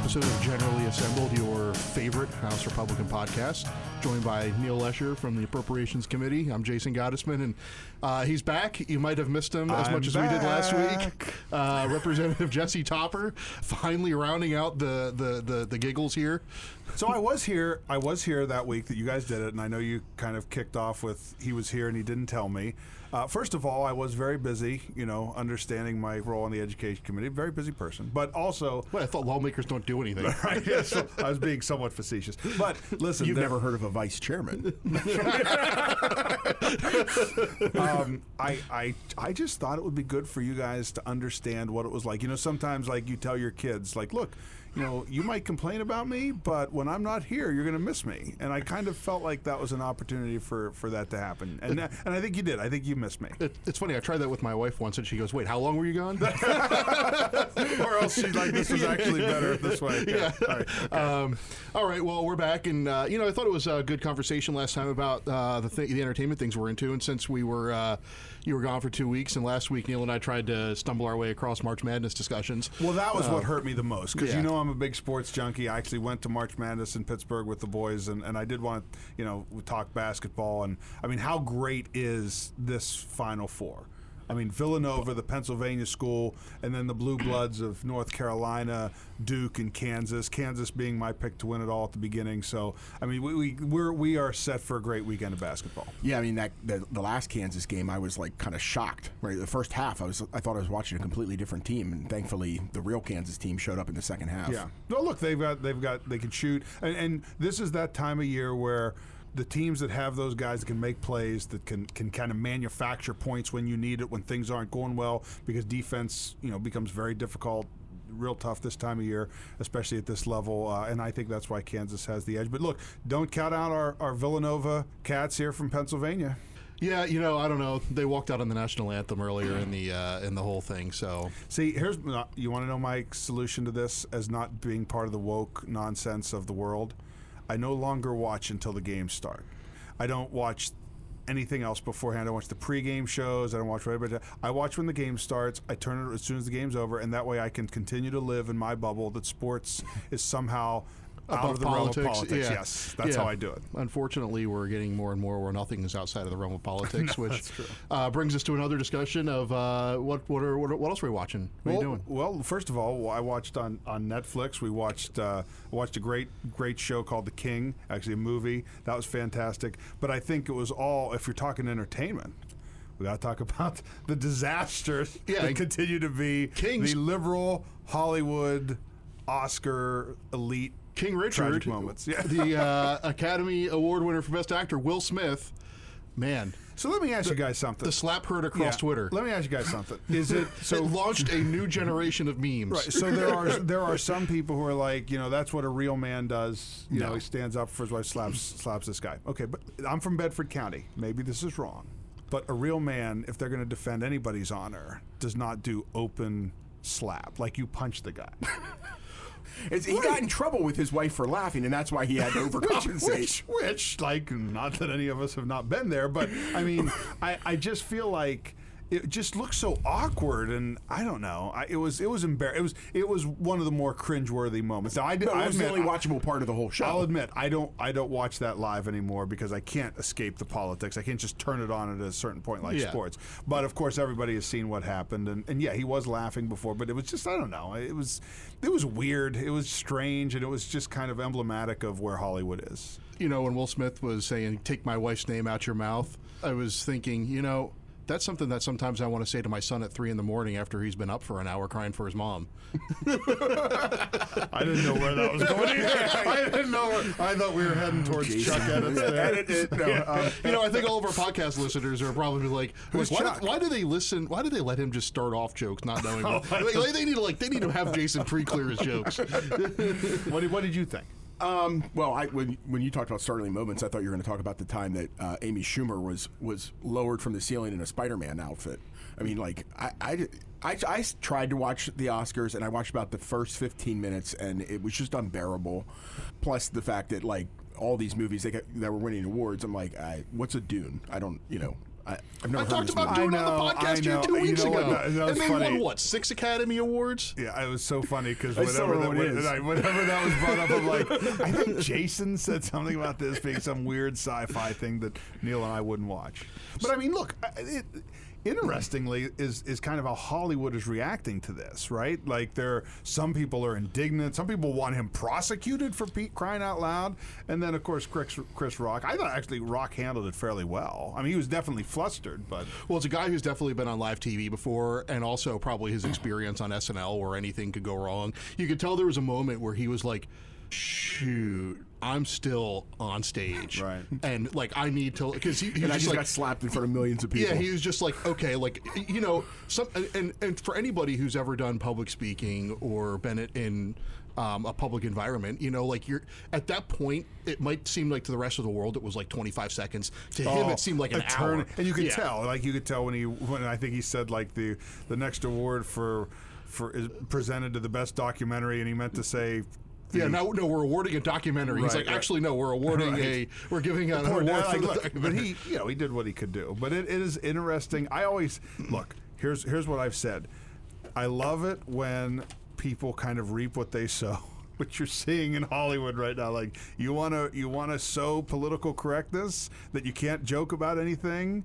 episode of Generally Assembled, your favorite House Republican podcast. Joined by Neil Lesher from the Appropriations Committee. I'm Jason Gottesman, and uh, he's back. You might have missed him as I'm much as we did last week. Uh, Representative Jesse Topper finally rounding out the, the, the, the giggles here. So I was here. I was here that week that you guys did it, and I know you kind of kicked off with he was here and he didn't tell me. Uh, first of all, I was very busy, you know, understanding my role on the education committee. Very busy person, but also. What, I thought lawmakers don't do anything. Right, yeah, so I was being somewhat facetious, but listen, You've never heard of a vice chairman. um, I, I, I just thought it would be good for you guys to understand what it was like. You know, sometimes like you tell your kids, like, look, you know, you might complain about me, but when I'm not here, you're going to miss me. And I kind of felt like that was an opportunity for, for that to happen. And that- and I think you did. I think you missed me. It, it's funny. I tried that with my wife once, and she goes, "Wait, how long were you gone?" or else she's like, this was actually better this way. yeah. All right. Um, all right. Well, we're back, and uh, you know, I thought it was a good conversation last time about uh, the th- the entertainment things we're into, and since we were uh, you were gone for two weeks, and last week Neil and I tried to stumble our way across March Madness discussions. Well, that was what hurt me the most because yeah. you know I'm a big sports junkie. I actually went to March Madness in Pittsburgh with the boys, and, and I did want you know talk basketball. And I mean, how great is this Final Four? I mean, Villanova, the Pennsylvania school, and then the Blue Bloods of North Carolina, Duke, and Kansas. Kansas being my pick to win it all at the beginning. So, I mean, we, we we're we are set for a great weekend of basketball. yeah, I mean that the, the last Kansas game, I was like kind of shocked. Right, the first half, I was I thought I was watching a completely different team, and thankfully the real Kansas team showed up in the second half. Yeah. Well, look, they've got they've got they can shoot, and, and this is that time of year where the teams that have those guys that can make plays, that can can kind of manufacture points when you need it, when things aren't going well, because defense, you know, becomes very difficult. Real tough this time of year, especially at this level, uh, and I think that's why Kansas has the edge. But look, don't count out our, our Villanova Cats here from Pennsylvania. Yeah, you know, I don't know. They walked out on the national anthem earlier in the uh, in the whole thing, so See, here's uh, you want to know my solution to this as not being part of the woke nonsense of the world. I no longer watch until the games start. I don't watch anything else beforehand. I watch the pregame shows. I don't watch whatever. I watch when the game starts. I turn it as soon as the game's over, and that way I can continue to live in my bubble that sports is somehow out Above of the politics, realm of politics. yeah. Yes, that's Yeah. how I do it. Unfortunately, we're getting more and more where nothing is outside of the realm of politics, which uh, brings us to another discussion of uh, what what are what, what else are we watching? What well, are you doing? Well, first of all, I watched on, on Netflix. We watched uh, watched a great great show called The King. Actually, a movie that was fantastic. But I think it was all. If you're talking entertainment, we got to talk about the disasters Yeah, that continue to be King's- the liberal Hollywood Oscar elite King Richard, tragic moments. Yeah. the uh, Academy Award winner for Best Actor, Will Smith. Man, so let me ask you guys something. the slap heard across Yeah. Twitter. Let me ask you guys something. Is it so it launched a new generation of memes. Right. So there are there are some people who are like, you know, that's what a real man does. You know, No. he stands up for his wife, slaps slaps this guy. Okay, but I'm from Bedford County. Maybe this is wrong, but a real man, if they're going to defend anybody's honor, does not do open slap like you punch the guy. It's, he got in trouble with his wife for laughing, and that's why he had to overcompensate. which, which, like, not that any of us have not been there, but I mean, I, I just feel like it just looked so awkward, and I don't know. I, it was it was embar- It was it was one of the more cringeworthy moments. Now, I did. No, I it was the only watchable part of the whole show. I'll admit I don't I don't watch that live anymore because I can't escape the politics. I can't just turn it on at a certain point like Yeah. sports. But of course everybody has seen what happened and, and yeah, he was laughing before, but it was just I don't know. It was it was weird, it was strange, and it was just kind of emblematic of where Hollywood is. You know, when Will Smith was saying, "Take my wife's name out your mouth," I was thinking, you know. That's something that sometimes I want to say to my son at three in the morning after he's been up for an hour crying for his mom. I didn't know where that was going either. I didn't know where, I thought we were heading towards Jason. Chuck Edits there. Edit it. No, um, You know, I think all of our podcast listeners are probably like, Who's like, why, Chuck? why do they listen? Why do they let him just start off jokes, not knowing? what, like, like, they need to like they need to have Jason pre-clear his jokes. What did, what did you think? Um, well, I, when when you talked about startling moments, I thought you were going to talk about the time that uh, Amy Schumer was was lowered from the ceiling in a Spider-Man outfit. I mean, like I, I, I, I tried to watch the Oscars and I watched about the first 15 minutes and it was just unbearable. Plus the fact that like all these movies that, that were winning awards, I'm like, I, what's a Dune? I don't, you know, I, I've never I heard talked about movie. doing it on the podcast I here two You weeks know what? ago. That- that was and they funny. won what six Academy Awards? Yeah, it was so funny because whatever, still that, know what it is. when- whenever that was brought up, I'm like, I think Jason said something about this being some weird sci-fi thing that Neil and I wouldn't watch. But I mean, look, I- it, interestingly, is is kind of how Hollywood is reacting to this, right? Like, there, some people are indignant, some people want him prosecuted for crying out loud, and then of course Chris, Chris Rock. I thought actually Rock handled it fairly well. I mean, he was definitely flustered, but Well, it's a guy who's definitely been on live TV before, and also probably his experience on SNL where anything could go wrong. You could tell there was a moment where he was like, "Shoot, I'm still on stage, Right. And like, I need to because he, he And I just like, got slapped in front of millions of people. Yeah, he was just like, okay, like you know, some and and for anybody who's ever done public speaking or been in um, a public environment, you know, like you're at that point, it might seem like to the rest of the world it was like 25 seconds. To him, Oh, it seemed like an a turn- hour, and you could Yeah. tell, like you could tell when he, when I think he said like the the next award for for is presented to the best documentary, and he meant to say. Yeah, mm-hmm. no, no, we're awarding a documentary. He's Right, like, right. actually, no, we're awarding Right. a, we're giving an award for like, the look, but he, you know, he did what he could do. But it, it is interesting. I always look. Here's here's what I've said. I love it when people kind of reap what they sow. What you're seeing in Hollywood right now, like you want to you want to sow political correctness that you can't joke about anything,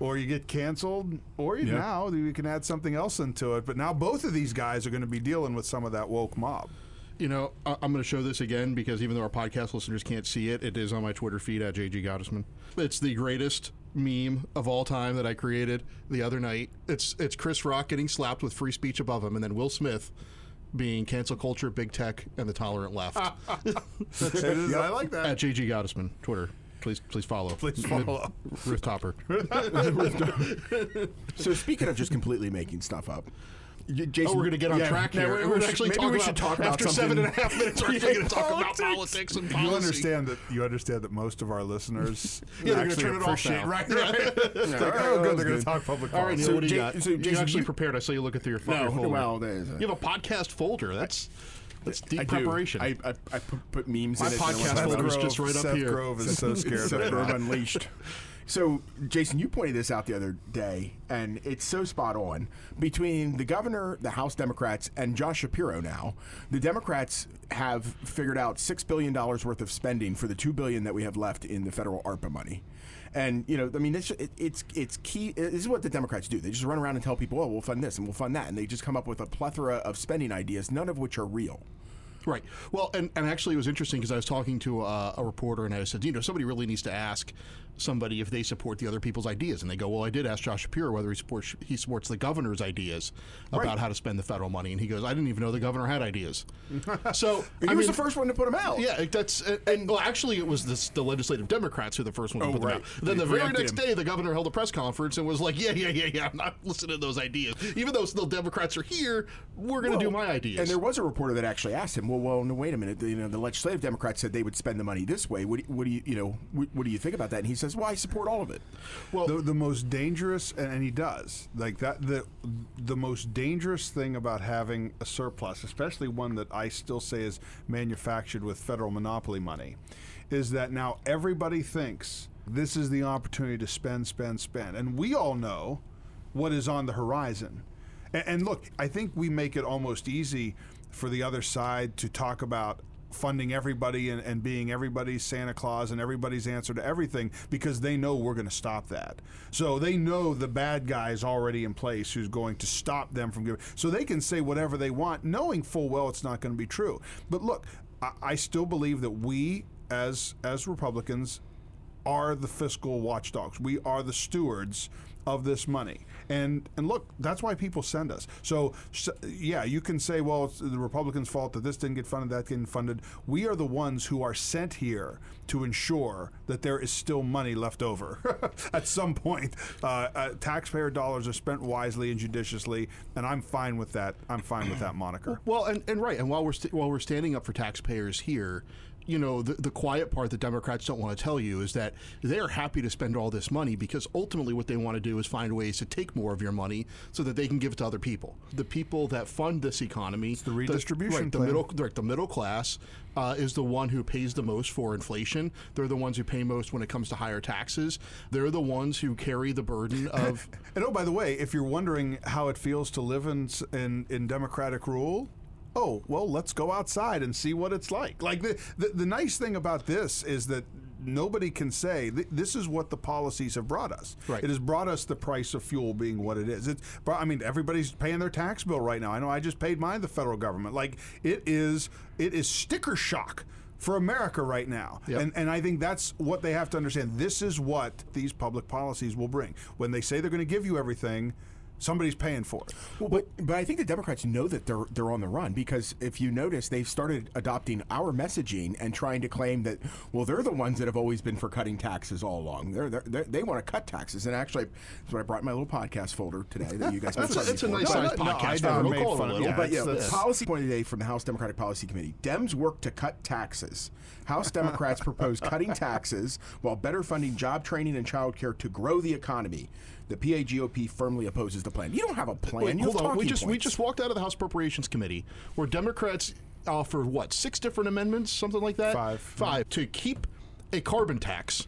or you get canceled, or you, Yeah. now you can add something else into it. But now both of these guys are going to be dealing with some of that woke mob. You know, I- I'm going to show this again because even though our podcast listeners can't see it, it is on my Twitter feed at JG Gottesman. It's the greatest meme of all time that I created the other night. It's it's Chris Rock getting slapped with free speech above him, and then Will Smith being cancel culture, big tech, and the tolerant left. It is- I like that. at JG Gottesman, Twitter. Please, please follow. Please follow. Ruth Topper. So speaking of just completely making stuff up, J- Jason, Oh, we're going to get on yeah, track no, here. we- We're, we should- actually maybe talk we about, should talk about after something. seven and a half minutes. We're actually going to talk about Politics. politics and policy. You understand that you understand that most of our listeners Yeah, they're gonna actually turn it off appreciate now. right, right. It's like, all oh, right, oh, that good, was they're going to talk public All right, policy. Neil, So what do you Ja- got? so you actually you- prepared. I saw you looking through your, your No, folder. well, there's a- you have a podcast folder. That's that's deep I preparation. I, I, I put, put memes My in it. podcast and I folder is just right up Seth here. Grove is so scared Seth Grove. Unleashed. So, Jason, you pointed this out the other day, and it's so spot on. Between the governor, the House Democrats, and Josh Shapiro now, the Democrats have figured out $6 billion worth of spending for the 2 billion that we have left in the federal ARPA money. And you know, I mean, it's it's it's key. This is what the Democrats do. They just run around and tell people, "Oh, we'll fund this and we'll fund that," and they just come up with a plethora of spending ideas, none of which are real. Right. Well, and, and actually, it was interesting because I was talking to a, a reporter and I said, you know, somebody really needs to ask somebody if they support the other people's ideas. And they go, well, I did ask Josh Shapiro whether he supports he supports the governor's ideas about Right. how to spend the federal money. And he goes, I didn't even know the governor had ideas. so He I was mean, the first one to put them out. Yeah, that's and, and well, actually, it was this, the legislative Democrats who were the first one to Oh, put them right. out. Then They the very next him. day, the governor held a press conference and was like, "Yeah, yeah, yeah, yeah, I'm not listening to those ideas. Even though still Democrats are here, we're going to do my ideas." And there was a reporter that actually asked him, "Well, well, no, wait a minute. You know, the legislative Democrats said they would spend the money this way. What, do you- what do you, you know, what, what do you think about that?" And he says, "Well, I support all of it." well, the, the most dangerous, and, and he does like that. The the most dangerous thing about having a surplus, especially one that I still say is manufactured with federal monopoly money, is that now everybody thinks this is the opportunity to spend, spend, spend, and we all know what is on the horizon. And, and look, I think we make it almost easy for the other side to talk about funding everybody and, and being everybody's Santa Claus and everybody's answer to everything because they know we're going to stop that. So they know the bad guy is already in place who's going to stop them from giving. So they can say whatever they want, knowing full well it's not going to be true. But look, I, I still believe that we, as as Republicans, are the fiscal watchdogs. We are the stewards of this money. And and look, that's why people send us. So yeah, you can say, well, it's the Republicans' fault that this didn't get funded, that didn't funded. We are the ones who are sent here to ensure that there is still money left over at some point. Uh, uh, taxpayer dollars are spent wisely and judiciously, and I'm fine with that. I'm fine with that moniker. Well, and, and right, and while we're st- while we're standing up for taxpayers here, you know, the, the quiet part that Democrats don't want to tell you is that they're happy to spend all this money because ultimately what they want to do is find ways to take more of your money so that they can give it to other people. The people that fund this economy, it's the redistribution right, the plan. middle, right, the middle class uh, is the one who pays the most for inflation. They're the ones who pay most when it comes to higher taxes. They're the ones who carry the burden of. And oh, by the way, if you're wondering how it feels to live in in, in democratic rule, oh well, let's go outside and see what it's like. Like the the, the nice thing about this is that nobody can say this is what the policies have brought us. Right. It has brought us the price of fuel being what it is. It's I mean everybody's paying their tax bill right now. I know I just paid mine. The federal government like it is it is sticker shock. For America right now. Yep. And, and I think that's what they have to understand. This is what these public policies will bring. When they say they're going to give you everything, somebody's paying for it. Well, but but I think the Democrats know that they're they're on the run because if you notice, they've started adopting our messaging and trying to claim that well, they're the ones that have always been for cutting taxes all along. They're, they're, they're they want to cut taxes, and actually, that's what I brought in my little podcast folder today that you guys. That's a, might that's a see nice before. sized no, I podcast. never made call it fun of- little. yeah, But yeah, That's- the policy point of the day from the House Democratic Policy Committee: Dems work to cut taxes. House Democrats propose cutting taxes while better funding job training and child care to grow the economy. The PAGOP firmly opposes the plan. You don't have a plan. Wait, hold on. We talking just we just walked out of the House Appropriations Committee where Democrats offered what six different amendments, something like that. Five. Five to keep a carbon tax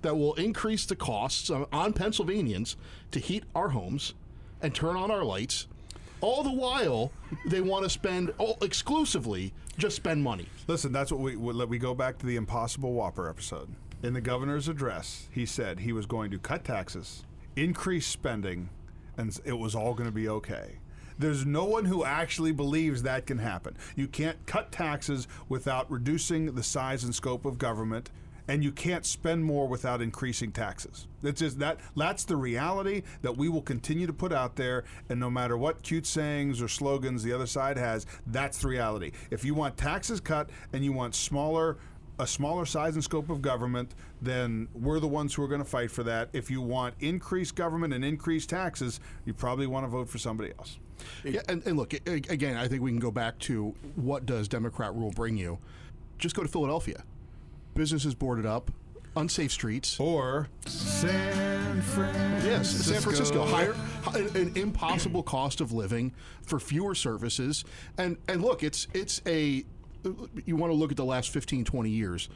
that will increase the costs on on Pennsylvanians to heat our homes and turn on our lights. All the while, they want to spend all, exclusively just spend money. Listen, that's what we we- let we go back to the Impossible Whopper episode. In the governor's address, he said he was going to cut taxes, increase spending, and it was all going to be okay. There's no one who actually believes that can happen. You can't cut taxes without reducing the size and scope of government, and you can't spend more without increasing taxes. That's just that that's the reality that we will continue to put out there and no matter what cute sayings or slogans the other side has, that's the reality. If you want taxes cut and you want smaller a smaller size and scope of government, then we're the ones who are going to fight for that. If you want increased government and increased taxes, you probably want to vote for somebody else. Yeah, and, and look again. I think we can go back to what does Democrat rule bring you? Just go to Philadelphia. Businesses boarded up, unsafe streets. Or San Francisco. Yes, San Francisco higher an, an impossible cost of living for fewer services and and look it's it's a you want to look at the last 15 20 years.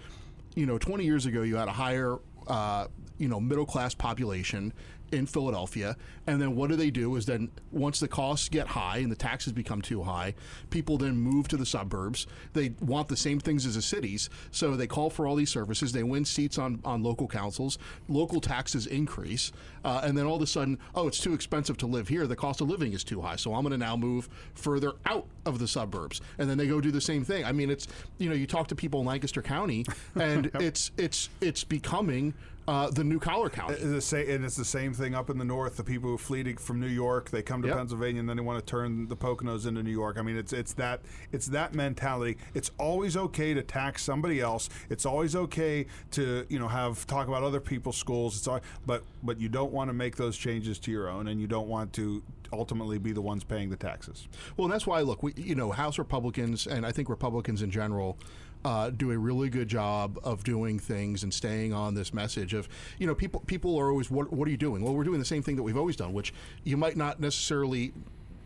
You know 20 years ago you had a higher uh, you know middle class population in Philadelphia and then what do they do is then once the costs get high and the taxes become too high people then move to the suburbs. They want the same things as the cities so they call for all these services. They win seats on on local councils. Local taxes increase uh, and then all of a sudden oh it's too expensive to live here. The cost of living is too high so i'm going to now move further out of the suburbs. And then they go do the same thing. I mean it's you know you talk to people in lancaster county and it's it's it's becoming uh, the new collar county It's the sa- and it's the same thing up in the north. The people who flee to- from New York, they come to Yep. Pennsylvania, and then they want to turn the Poconos into New York. I mean, it's it's that it's that mentality. It's always okay to tax somebody else. It's always okay to you know have talk about other people's schools. It's all, but but you don't want to make those changes to your own, and you don't want to ultimately be the ones paying the taxes. Well, and that's why look, we you know House Republicans and I think Republicans in general uh, do a really good job of doing things and staying on this message of you know people people are always what what are you doing? Well, we're doing the same thing that we've always done, which you might not necessarily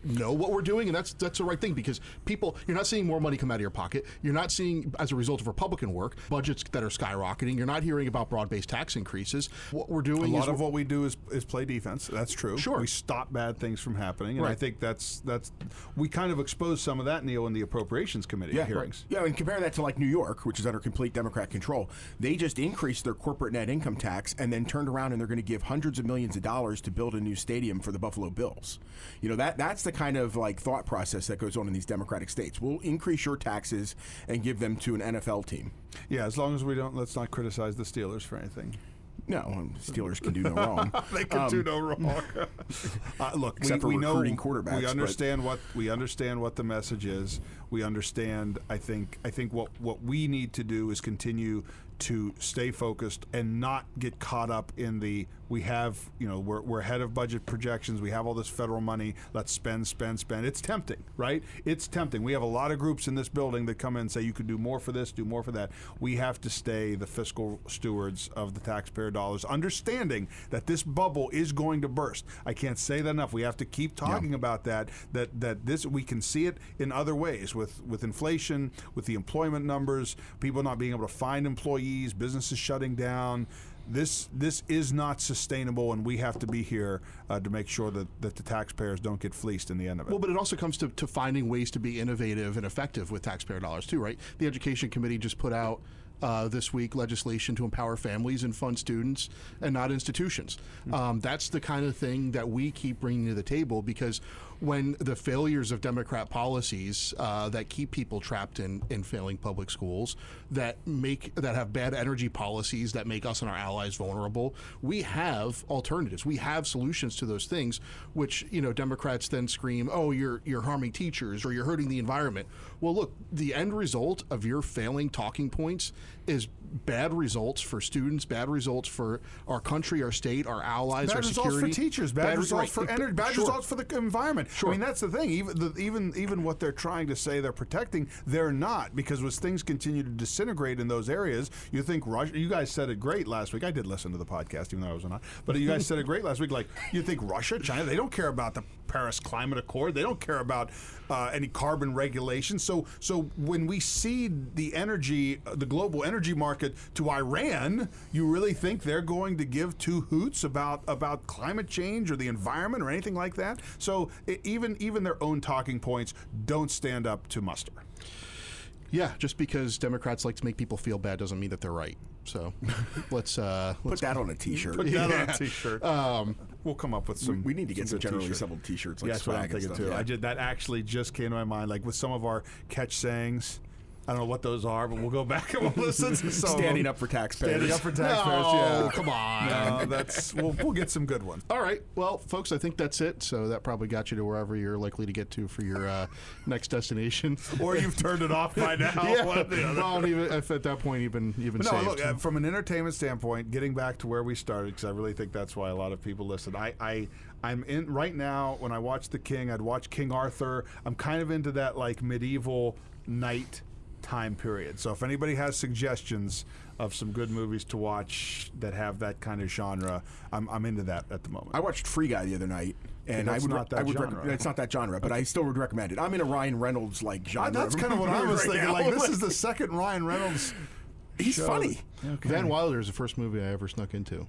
know what we're doing and that's that's the right thing because people you're not seeing more money come out of your pocket you're not seeing as a result of republican work budgets that are skyrocketing you're not hearing about broad-based tax increases what we're doing A lot is of what we do is, is play defense. That's true. Sure. we stop bad things from happening, and I think that's that's we kind of exposed some of that, Neil, in the appropriations committee Yeah, hearings. Yeah, and compare that to like New York, which is under complete Democrat control. They just increased their corporate net income tax and then turned around and they're going to give hundreds of millions of dollars to build a new stadium for the Buffalo Bills. You know that that's the kind of like thought process that goes on in these Democratic states. We'll increase your taxes and give them to an NFL team. Yeah, as long as we don't, let's not criticize the Steelers for anything. No, um, Steelers can do no wrong. They can Um, do no wrong. uh, look, Except for we, we know quarterbacks, we understand what we understand what the message is. We understand. I think I think what what we need to do is continue to stay focused and not get caught up in the we have you know we're, we're ahead of budget projections we have all this federal money let's spend spend spend. It's tempting right? It's tempting. We have a lot of groups in this building that come in and say you could do more for this do more for that. We have to stay the fiscal stewards of the taxpayer dollars understanding that this bubble is going to burst. I can't say that enough. We have to keep talking about that that that this we can see it in other ways with with inflation with the employment numbers people not being able to find employees businesses shutting down this this is not sustainable, and we have to be here uh, to make sure that, that the taxpayers don't get fleeced in the end of it. Well, but it also comes to, to finding ways to be innovative and effective with taxpayer dollars too, right? The Education Committee just put out uh, this week legislation to empower families and fund students and not institutions. Um, that's the kind of thing that we keep bringing to the table because when the failures of Democrat policies uh, that keep people trapped in, in failing public schools, that make that have bad energy policies that make us and our allies vulnerable, we have alternatives. We have solutions to those things, which you know Democrats then scream, "Oh, you're you're harming teachers or you're hurting the environment." Well, look, the end result of your failing talking points is bad results for students, bad results for our country, our state, our allies, bad our security. Bad results for teachers, bad, results right. for energy, bad Sure. results for the environment. Sure. I mean, that's the thing. Even the, even even what they're trying to say they're protecting, they're not because as things continue to disintegrate in those areas, you think Russia. You guys said it great last week. I did listen to the podcast, even though I was not. But you guys said it great last week. Like you think Russia, China, they don't care about the Paris Climate Accord. They don't care about uh, any carbon regulations. So so when we see the energy, uh, the global energy market to Iran, you really think they're going to give two hoots about about climate change or the environment or anything like that? So e- even even their own talking points don't stand up to muster. Yeah, just because Democrats like to make people feel bad doesn't mean that they're right. So let's uh, Put let's that on a T-shirt. Put that on a T-shirt. Um, we'll come up with some. we need to get some good generally t-shirts. assembled T-shirts like Yeah, that's what I'm thinking too. yeah. I did that. Actually, just came to my mind. Like with some of our catch sayings. I don't know what those are, but we'll go back and we'll listen to some. Standing up for taxpayers. Standing up for taxpayers. No, yeah. come on. No, that's we'll, we'll get some good ones. All right, well, folks, I think that's it. So that probably got you to wherever you're likely to get to for your uh, next destination. Or you've turned it off by now. yeah. One or the other. Well, even if at that point you've been you've been no, saved. look, uh, from an entertainment standpoint, getting back to where we started, because I really think that's why a lot of people listen. I, I, I'm in right now. When I watch The King, I'd watch King Arthur. I'm kind of into that like medieval knight time period. So if anybody has suggestions of some good movies to watch that have that kind of genre, I'm, I'm into that at the moment. I watched Free Guy the other night, and I would, not that I would genre. it's not that genre, but I still would recommend it. I'm in a Ryan Reynolds like ah, genre. I- that's kind of what I was right thinking. now. Like this is the second Ryan Reynolds. he's show. funny. Van Wilder is the first movie I ever snuck into.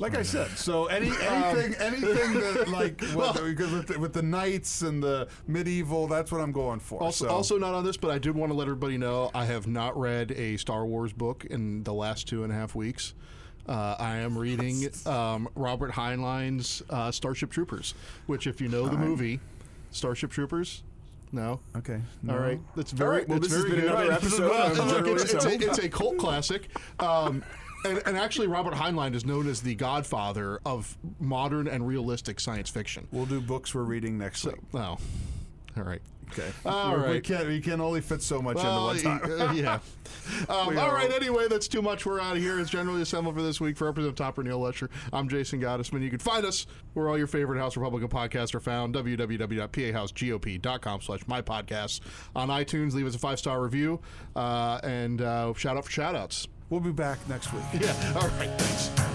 Like I said, so any anything anything that like because with, the, with the knights and the medieval, that's what I'm going for. Also, so. also not on this, but I did want to let everybody know I have not read a Star Wars book in the last two and a half weeks. Uh, I am reading um, Robert Heinlein's uh, Starship Troopers, which, if you know the movie Starship Troopers, no. okay, All right, that's very. right, well, it's this has been good. another episode. Look, it's, it's, a, it's a cult classic. Um, and, and actually, Robert Heinlein is known as the godfather of modern and realistic science fiction. We'll do books we're reading next week. Oh, all right. Okay. All we, we can't. We can only fit so much Well, into one time. uh, yeah. Um, all. Anyway, that's too much. We're out of here. It's generally assembled for this week. For Representative Topper Neil Lesher, I'm Jason Gottesman. You can find us where all your favorite House Republican podcasts are found. www.pahousegop.com slash my podcasts on iTunes. Leave us a five star review uh, and uh, shout out for shout outs. We'll be back next week. Yeah. All right. Thanks.